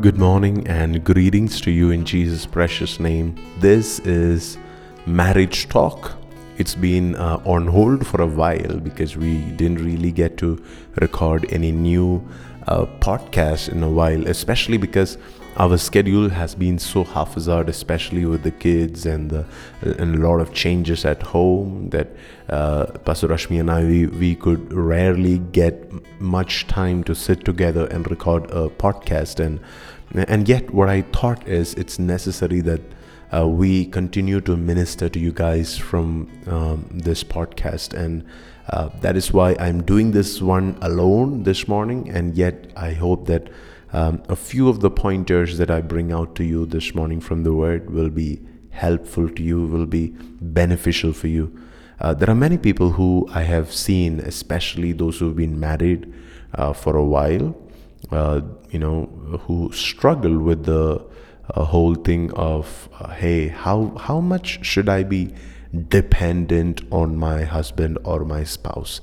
Good morning and greetings to you in Jesus' precious name. This is Marriage Talk. It's been uh, on hold for a while because we didn't really get to record any new uh, podcast in a while, especially because our schedule has been so haphazard, especially with the kids and the and a lot of changes at home that uh, Pastor Rashmi and I we, we could rarely get much time to sit together and record a podcast. And and yet what I thought is it's necessary that uh, we continue to minister to you guys from um, this podcast. And uh, that is why I'm doing this one alone this morning. And yet I hope that um, a few of the pointers that I bring out to you this morning from the Word will be helpful to you, will be beneficial for you. Uh, there are many people who I have seen, especially those who've been married uh, for a while, uh, you know, who struggle with the uh, whole thing of, uh, hey, how how much should I be dependent on my husband or my spouse?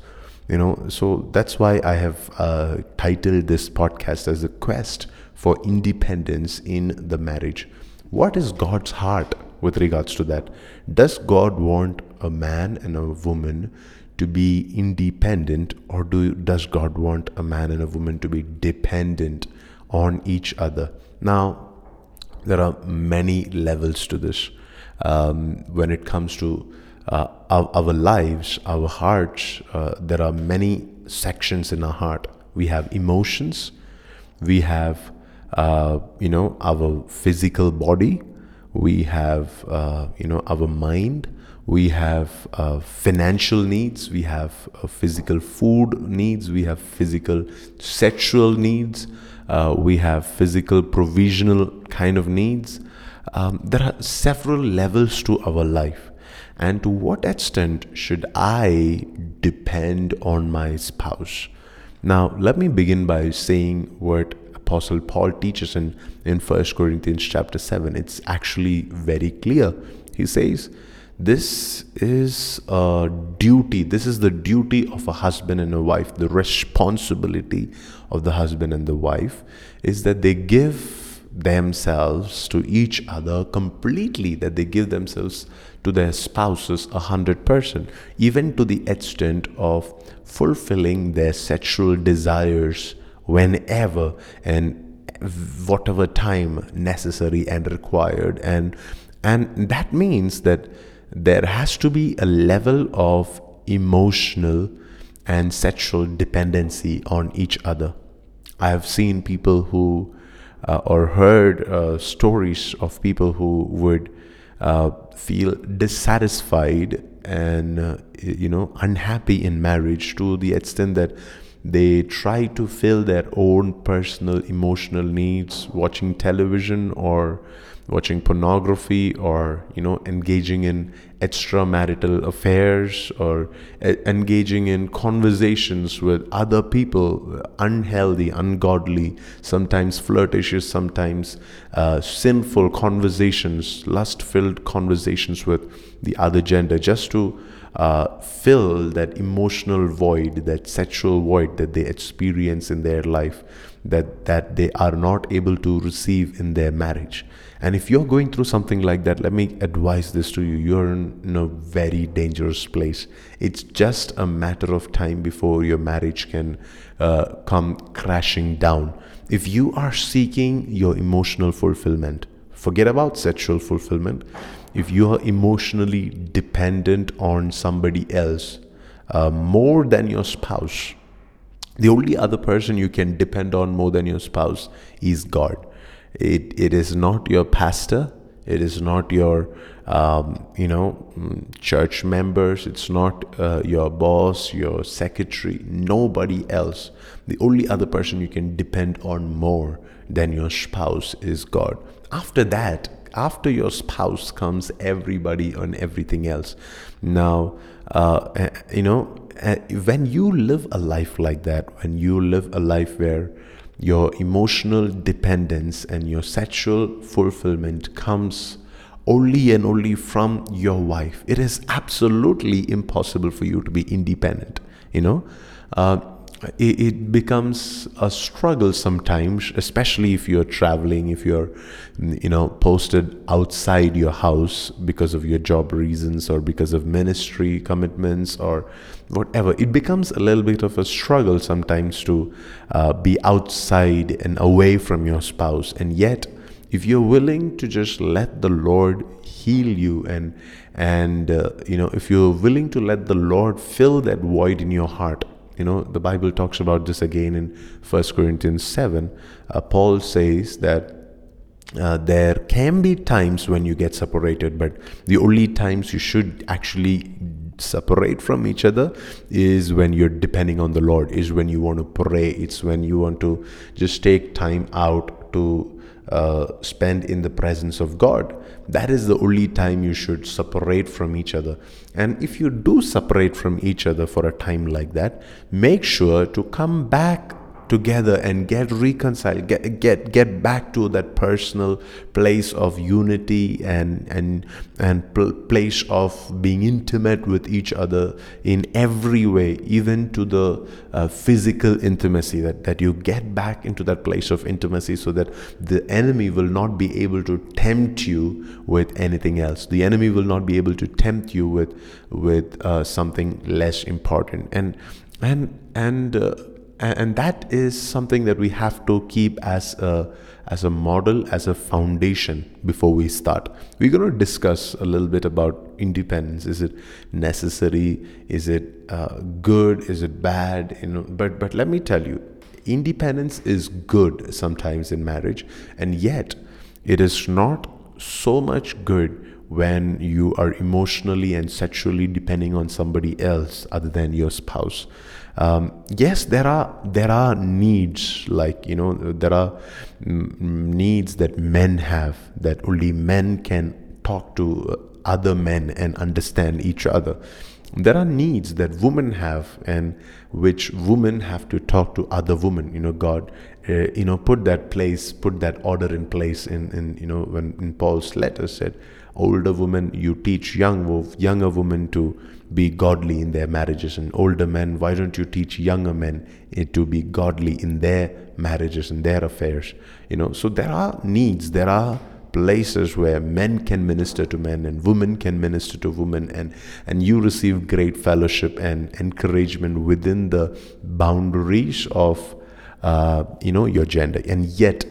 You know so that's why i have uh, titled this podcast as a quest for independence in the marriage. What is god's heart with regards to that? Does god want a man and a woman to be independent or do does god want a man and a woman to be dependent on each other? Now there are many levels to this. Um, when it comes to uh, our, our, lives, our hearts, uh, there are many sections in our heart. We have emotions, we have, uh, you know, our physical body, we have, uh, you know, our mind, we have uh, financial needs, we have uh, physical food needs, we have physical sexual needs, we have physical provisional kind of needs. Um, there are several levels to our life and to what extent should I depend on my spouse? Now, let me begin by saying what Apostle Paul teaches in, in 1 Corinthians chapter 7. It's actually very clear. He says, This is a duty, this is the duty of a husband and a wife. The responsibility of the husband and the wife is that they give themselves to each other completely, that they give themselves to their spouses a hundred percent, even to the extent of fulfilling their sexual desires whenever and whatever time necessary and required. And and that means that there has to be a level of emotional and sexual dependency on each other. I have seen people who uh, or heard uh, stories of people who would uh, feel dissatisfied and uh, you know unhappy in marriage to the extent that they try to fill their own personal emotional needs watching television or watching pornography or you know engaging in extramarital affairs or engaging in conversations with other people unhealthy ungodly sometimes flirtatious sometimes uh, sinful conversations lust filled conversations with the other gender just to uh, fill that emotional void that sexual void that they experience in their life that that they are not able to receive in their marriage and if you're going through something like that let me advise this to you. You're in, a very dangerous place. It's just a matter of time before your marriage can uh, come crashing down. If you are seeking your emotional fulfillment forget about sexual fulfillment. If you are emotionally dependent on somebody else uh, more than your spouse the only other person you can depend on more than your spouse is God. It, it is not your pastor. It is not your, um, you know, mm, church members. It's not uh, your boss, your secretary, nobody else. The only other person you can depend on more than your spouse is God. After that, after your spouse comes everybody and everything else. Now, uh, eh, you know, uh, when you live a life like that, when you live a life where your emotional dependence and your sexual fulfillment comes only and only from your wife, it is absolutely impossible for you to be independent. You know, uh, it, becomes a struggle sometimes, especially if you're traveling, if you're, you know, posted outside your house because of your job reasons or because of ministry commitments or whatever. It becomes a little bit of a struggle sometimes to uh, be outside and away from your spouse. And yet, if you're willing to just let the Lord heal you and and uh, you know if you're willing to let the Lord fill that void in your heart you know, the Bible talks about this again in 1 Corinthians 7. Uh, Paul says that uh, there can be times when you get separated, but the only times you should actually separate from each other is when you're depending on the Lord, is when you want to pray, it's when you want to just take time out to uh, spend in the presence of God. That is the only time you should separate from each other. And if you do separate from each other for a time like that, make sure to come back together and get reconciled get get get back to that personal place of unity and and and pl- place of being intimate with each other in every way even to the uh, physical intimacy that that you get back into that place of intimacy so that the enemy will not be able to tempt you with anything else. The enemy will not be able to tempt you with with uh, something less important. And and and uh, and that is something that we have to keep as a as a model as a foundation before we start. We're going to discuss a little bit about independence. Is it necessary? Is it uh, good? Is it bad? You know but but let me tell you independence is good sometimes in marriage and yet it is not so much good when you are emotionally and sexually depending on somebody else other than your spouse um, yes there are there are needs like you know there are needs that men have that only men can talk to other men and understand each other. There are needs that women have and which women have to talk to other women. You know god uh, you know put that place put that order in place in in you know when in paul's letter said older women you teach young younger women to be godly in their marriages. And older men why don't you teach younger men to be godly in their marriages and their affairs? You know so there are needs there are places where men can minister to men and women can minister to women and and you receive great fellowship and encouragement within the boundaries of uh, you know your gender. And yet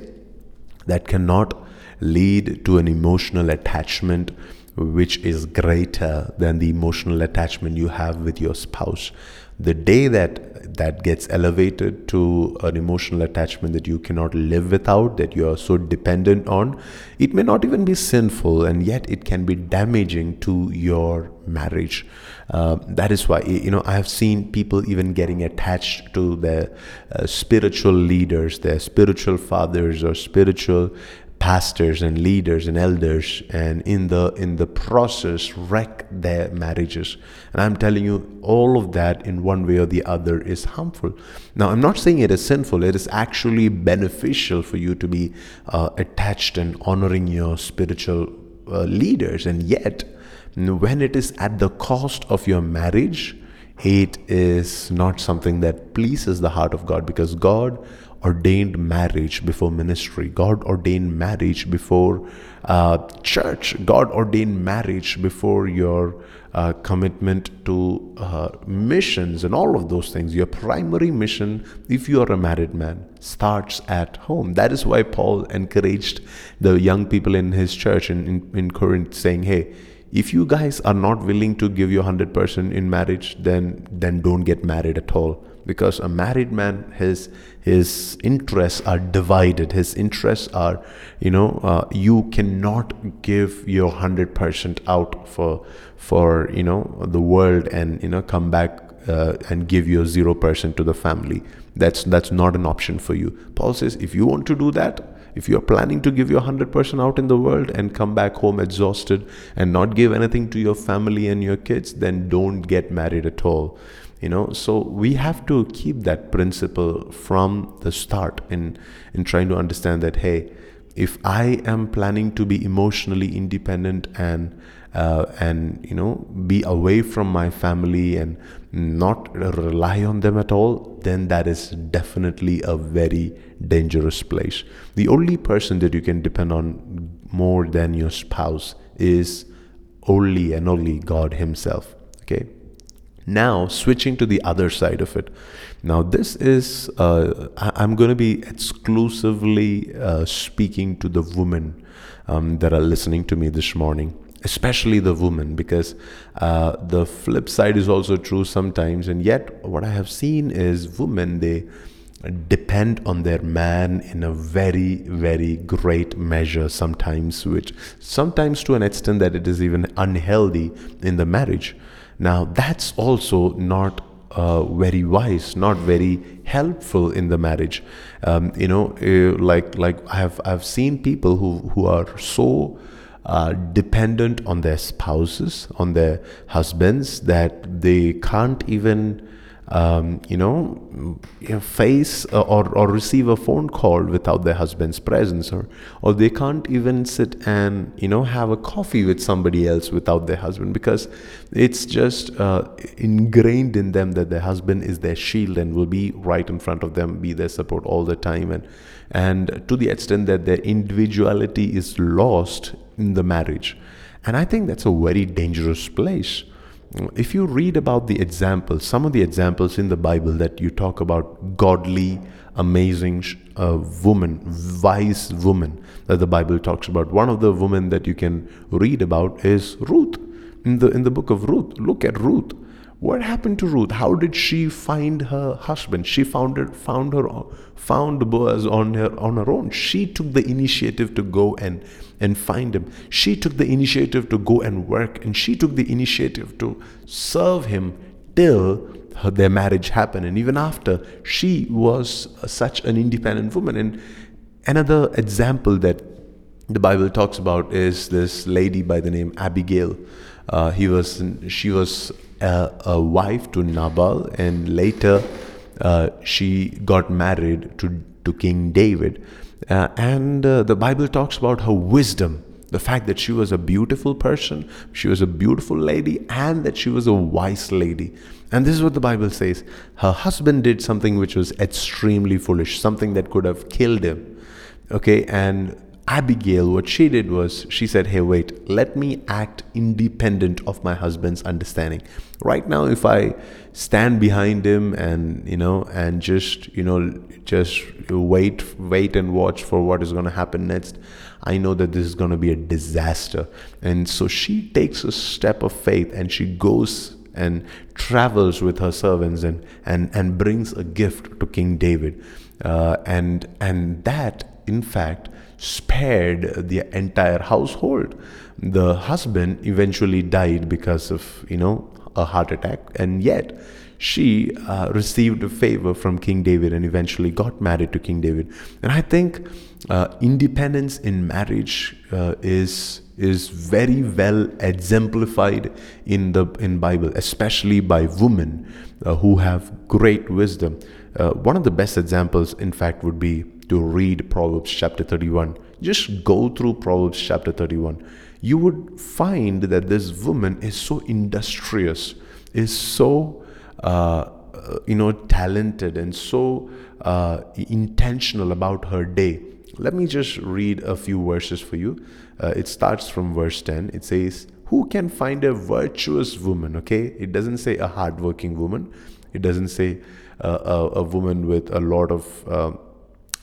that cannot lead to an emotional attachment which is greater than the emotional attachment you have with your spouse. The day that that gets elevated to an emotional attachment that you cannot live without that you are so dependent on it may not even be sinful and yet it can be damaging to your marriage. Uh, that is why you know i have seen people even getting attached to their uh, spiritual leaders their spiritual fathers or spiritual pastors and leaders and elders and in the in the process wreck their marriages. And i'm telling you all of that in one way or the other is harmful. Now i'm not saying it is sinful. It is actually beneficial for you to be uh, attached and honoring your spiritual uh, leaders. And yet when it is at the cost of your marriage it is not something that pleases the heart of god because god ordained marriage before ministry. God ordained marriage before uh, church. God ordained marriage before your uh, commitment to uh, missions and all of those things. Your primary mission, if you are a married man, starts at home. That is why Paul encouraged the young people in his church in, in, in Corinth, saying, Hey, if you guys are not willing to give your 100% in marriage then then don't get married at all because a married man his his interests are divided. His interests are you know uh, you cannot give your 100% out for for you know the world and you know come back uh, and give your 0% to the family. That's that's not an option for you. Paul says if you want to do that if you are planning to give your 100% out in the world and come back home exhausted and not give anything to your family and your kids then don't get married at all you know? So we have to keep that principle from the start in in trying to understand that hey if i am planning to be emotionally independent and uh, and you know be away from my family and not rely on them at all then that is definitely a very dangerous place. The only person that you can depend on more than your spouse is only and only god himself okay now switching to the other side of it. Now this is uh, i'm going to be exclusively uh, speaking to the women um, that are listening to me this morning especially the woman because uh, the flip side is also true sometimes and yet what i have seen is women they depend on their man in a very very great measure sometimes which sometimes to an extent that it is even unhealthy in the marriage now that's also not uh, very wise, not very helpful in the marriage. Um, you know, uh, like like I have I've seen people who who are so uh, dependent on their spouses, on their husbands, that they can't even um, you know, face or, or receive a phone call without their husband's presence, or or they can't even sit and you know have a coffee with somebody else without their husband because it's just uh, ingrained in them that their husband is their shield and will be right in front of them, be their support all the time, and and to the extent that their individuality is lost in the marriage, and I think that's a very dangerous place if you read about the examples, some of the examples in the Bible that you talk about godly, amazing uh, woman, wise woman that the Bible talks about, one of the women that you can read about is Ruth. In the in the book of Ruth, look at Ruth. What happened to Ruth? How did she find her husband? She found it, found her, found Boaz on her on her own. She took the initiative to go and and find him. She took the initiative to go and work, and she took the initiative to serve him till her, their marriage happened. And even after, she was such an independent woman. And another example that the Bible talks about is this lady by the name Abigail. Uh, he was she was a, a, wife to Nabal, and later uh, she got married to to King David. Uh, and uh, the Bible talks about her wisdom, the fact that she was a beautiful person, she was a beautiful lady, and that she was a wise lady. And this is what the Bible says her husband did something which was extremely foolish, something that could have killed him. Okay, and Abigail, what she did was she said, Hey, wait, let me act independent of my husband's understanding. Right now, if I stand behind him and, you know, and just, you know, just wait, wait and watch for what is going to happen next, I know that this is going to be a disaster. And so she takes a step of faith and she goes and travels with her servants and, and, and brings a gift to King David. Uh, and, and that, in fact, spared the entire household. The husband eventually died because of, you know, a heart attack, and yet she uh, received a favor from King David and eventually got married to King David. And I think uh, independence in marriage uh, is is very well exemplified in the in Bible, especially by women uh, who have great wisdom. Uh, one of the best examples, in fact, would be to read Proverbs chapter 31. Just go through Proverbs chapter 31. You would find that this woman is so industrious, is so uh, you know talented, and so uh, intentional about her day. Let me just read a few verses for you. Uh, it starts from verse 10. It says, Who can find a virtuous woman? Okay, it doesn't say a hardworking woman, it doesn't say uh, a, a, woman with a lot of uh,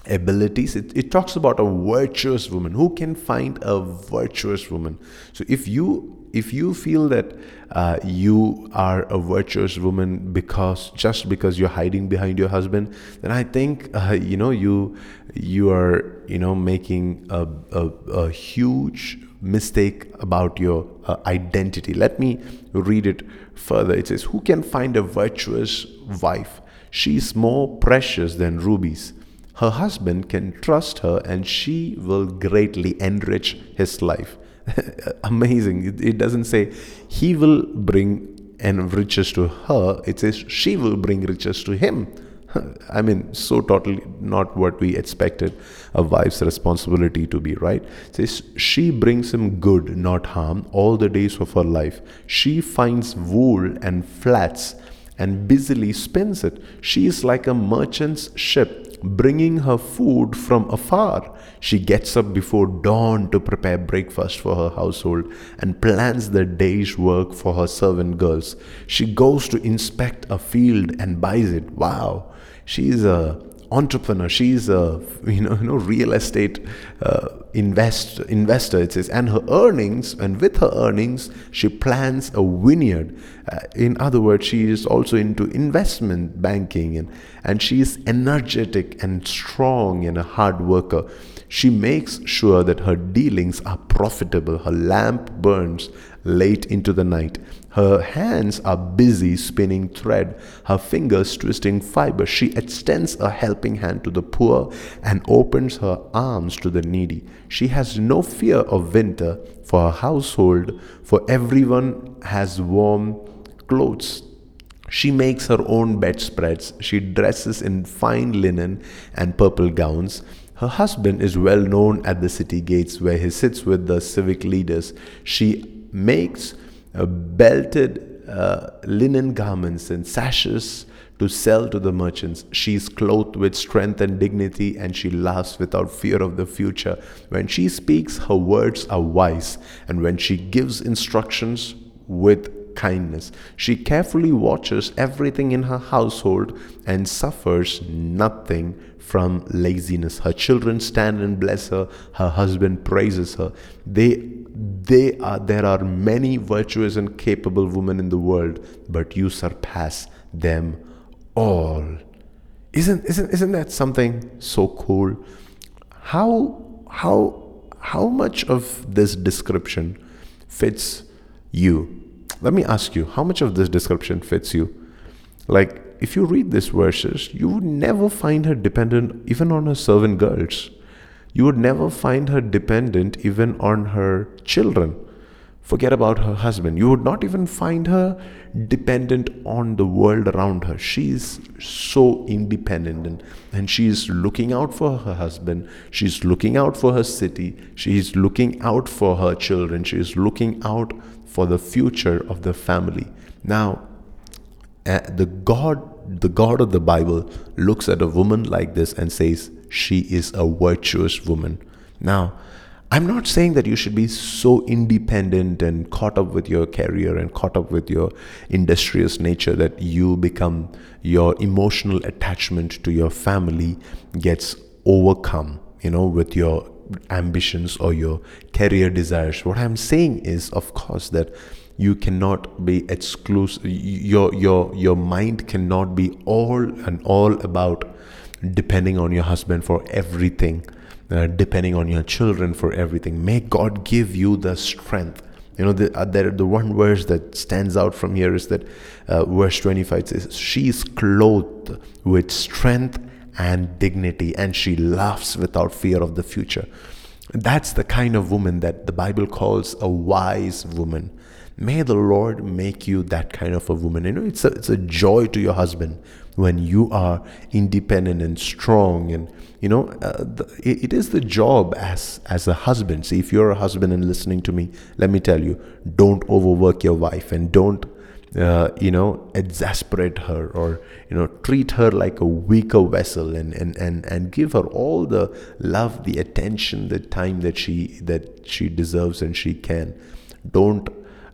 abilities. It, it talks about a virtuous woman. Who can find a virtuous woman? So if you if you feel that uh, you are a virtuous woman because just because you're hiding behind your husband, then I think uh, you know you you are you know making a, a, a huge mistake about your uh, identity. Let me read it further. It says, "Who can find a virtuous wife? She is more precious than rubies." Her husband can trust her and she will greatly enrich his life. Amazing. It, it, doesn't say he will bring and riches to her, it says she will bring riches to him. I mean, so totally not what we expected a wife's responsibility to be, right? It says she brings him good, not harm, all the days of her life. She finds wool and flax and busily spins it. She is like a merchant's ship, bringing her food from afar. She gets up before dawn to prepare breakfast for her household and plans the day's work for her servant girls. She goes to inspect a field and buys it. Wow, she's a entrepreneur. She's a you know, you know real estate uh, invest investor. It says, and her earnings, and with her earnings, she plans a vineyard. Uh, in other words, she is also into investment banking, and and she is energetic and strong and a hard worker. She makes sure that her dealings are profitable. Her lamp burns late into the night. Her hands are busy spinning thread, her fingers twisting fiber. She extends a helping hand to the poor and opens her arms to the needy. She has no fear of winter for her household, for everyone has warm clothes. She makes her own bedspreads. She dresses in fine linen and purple gowns. Her husband is well known at the city gates where he sits with the civic leaders. She makes uh, belted uh, linen garments and sashes to sell to the merchants. She is clothed with strength and dignity, and she laughs without fear of the future. When she speaks, her words are wise, and when she gives instructions with kindness, she carefully watches everything in her household and suffers nothing from laziness. Her children stand and bless her, her husband praises her. They they are there are many virtuous and capable women in the world but you surpass them all. Isn't isn't isn't that something so cool? How how how much of this description fits you let me ask you how much of this description fits you like if you read these verses you would never find her dependent even on her servant girls you would never find her dependent even on her children. Forget about her husband. You would not even find her dependent on the world around her. She is so independent and, and she is looking out for her husband. She's looking out for her city. She is looking out for her children. She is looking out for the future of the family. Now, uh, the God the God of the Bible looks at a woman like this and says, She is a virtuous woman. Now, I'm not saying that you should be so independent and caught up with your career and caught up with your industrious nature that you become your emotional attachment to your family gets overcome, you know, with your ambitions or your career desires. What I'm saying is, of course, that you cannot be exclusive your your your mind cannot be all and all about depending on your husband for everything uh, depending on your children for everything. May god give you the strength. You know the, uh, the, the one verse that stands out from here is that uh, verse 25 says she is clothed with strength and dignity and she laughs without fear of the future. That's the kind of woman that the bible calls a wise woman. May the Lord make you that kind of a woman. You know, it's a, it's a joy to your husband when you are independent and strong and you know uh, the, it, it is the job as as a husband. See if you're a husband and listening to me let me tell you don't overwork your wife and don't uh, you know exasperate her or you know treat her like a weaker vessel and, and and and give her all the love the attention the time that she that she deserves and she can. Don't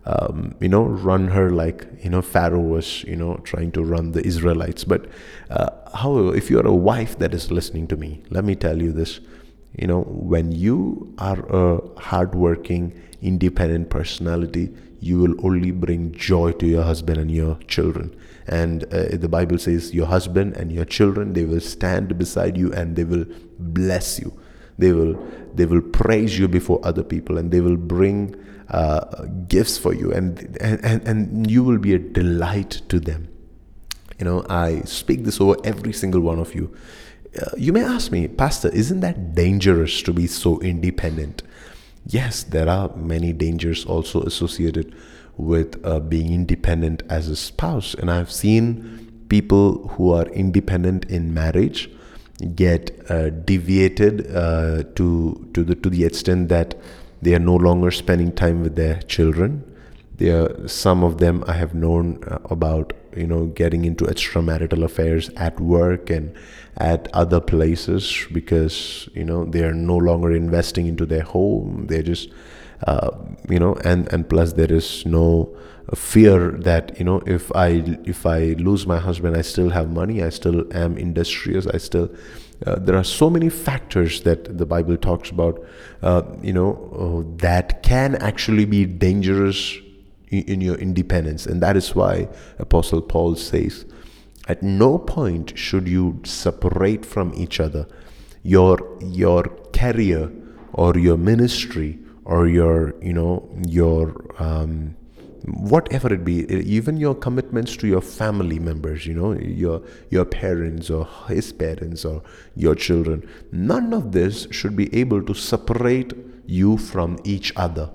um, you know, run her like, you know, Pharaoh was, you know, trying to run the Israelites. But uh, however, if you're a wife that is listening to me, let me tell you this. You know, when you are a hardworking, independent personality, you will only bring joy to your husband and your children. And uh, the Bible says, your husband and your children, they will stand beside you and they will bless you. They will, they will praise you before other people and they will bring uh, gifts for you, and, and, and you will be a delight to them. You know, I speak this over every single one of you. Uh, you may ask me, Pastor, isn't that dangerous to be so independent? Yes, there are many dangers also associated with uh, being independent as a spouse, and I've seen people who are independent in marriage get uh, deviated uh, to to the to the extent that they are no longer spending time with their children. There, some of them I have known uh, about, you know, getting into extramarital affairs at work and at other places because you know they are no longer investing into their home. They're just, uh, you know, and and plus there is no fear that you know if I if I lose my husband, I still have money. I still am industrious. I still uh, there are so many factors that the Bible talks about, uh, you know, uh, that can actually be dangerous in, in, your independence, and that is why Apostle Paul says, at no point should you separate from each other. Your your career or your ministry or your you know your um, whatever it be even your commitments to your family members you know your your parents or his parents or your children none of this should be able to separate you from each other.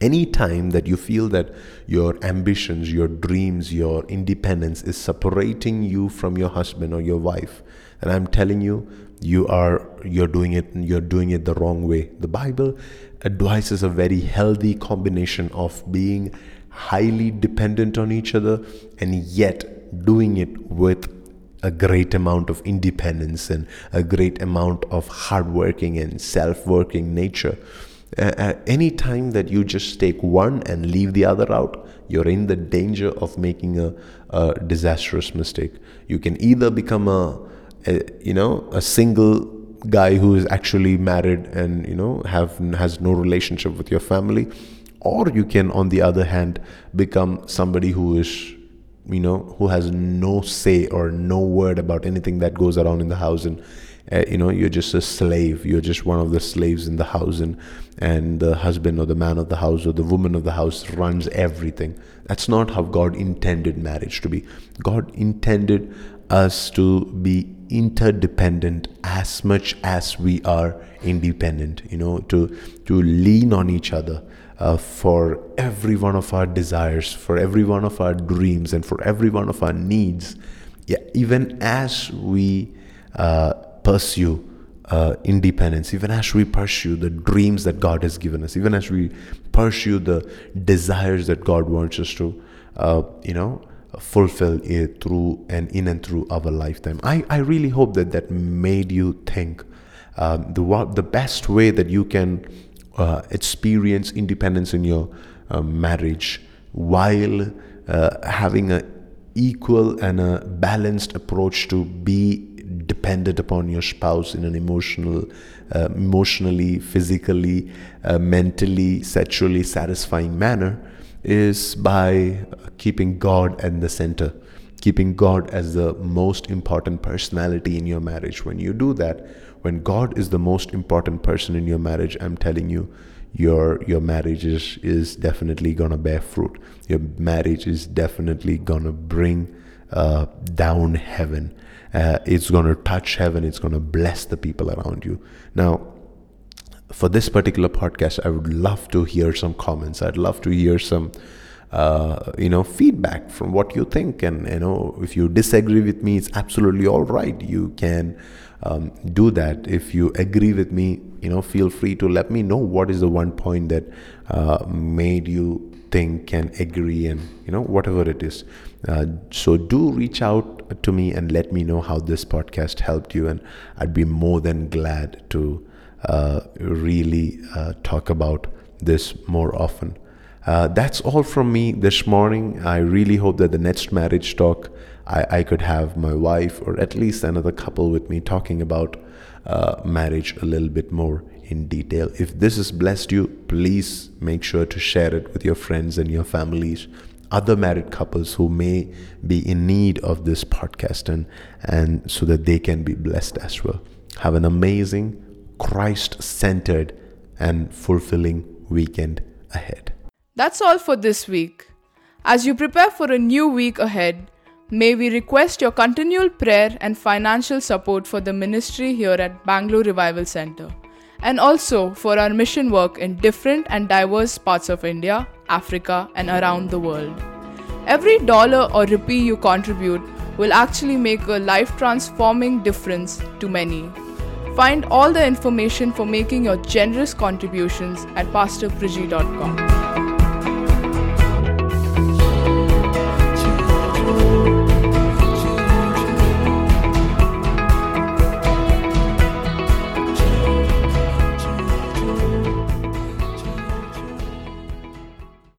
Any time that you feel that your ambitions your dreams your independence is separating you from your husband or your wife and i'm telling you you are you're doing it you're doing it the wrong way. The bible advises a very healthy combination of being highly dependent on each other and yet doing it with a great amount of independence and a great amount of hardworking and self-working nature. Uh, any time that you just take one and leave the other out you're in the danger of making a, a disastrous mistake. You can either become a, a you know a single guy who is actually married and you know have has no relationship with your family or you can on the other hand become somebody who is you know who has no say or no word about anything that goes around in the house and uh, you know you're just a slave. You're just one of the slaves in the house and and the husband or the man of the house or the woman of the house runs everything. That's not how god intended marriage to be. God intended us to be interdependent as much as we are independent you know to to lean on each other uh, for every one of our desires for every one of our dreams and for every one of our needs. Yeah, even as we uh, pursue uh, independence, even as we pursue the dreams that God has given us, even as we pursue the desires that God wants us to, uh, you know, fulfill it through and in and through our lifetime. I, I really hope that that made you think um, the the best way that you can uh, experience independence in your uh, marriage while uh, having a equal and a balanced approach to be dependent upon your spouse in an emotional uh, emotionally physically uh, mentally sexually satisfying manner is by keeping God at the center, keeping God as the most important personality in your marriage. When you do that, when God is the most important person in your marriage, I'm telling you, your your marriage is, is definitely gonna bear fruit. Your marriage is definitely gonna bring uh, down heaven. Uh, it's gonna touch heaven. It's gonna bless the people around you. Now, for this particular podcast, I would love to hear some comments. I'd love to hear some, uh, you know, feedback from what you think. And you know, if you disagree with me, it's absolutely all right. You can um, do that. If you agree with me, you know, feel free to let me know what is the one point that uh, made you think and agree, and you know, whatever it is. Uh, so do reach out to me and let me know how this podcast helped you, and I'd be more than glad to really uh, talk about this more often. Uh, that's all from me this morning. I really hope that the next marriage talk I, I could have my wife or at least another couple with me talking about uh, marriage a little bit more in detail. If this has blessed you, please make sure to share it with your friends and your families, other married couples who may be in need of this podcast and, and so that they can be blessed as well. Have an amazing Christ centered and fulfilling weekend ahead. That's all for this week. As you prepare for a new week ahead, may we request your continual prayer and financial support for the ministry here at Bangalore Revival Center, and also for our mission work in different and diverse parts of India, Africa, and around the world. Every dollar or rupee you contribute will actually make a life transforming difference to many. Find all the information for making your generous contributions at pastorpriji.com.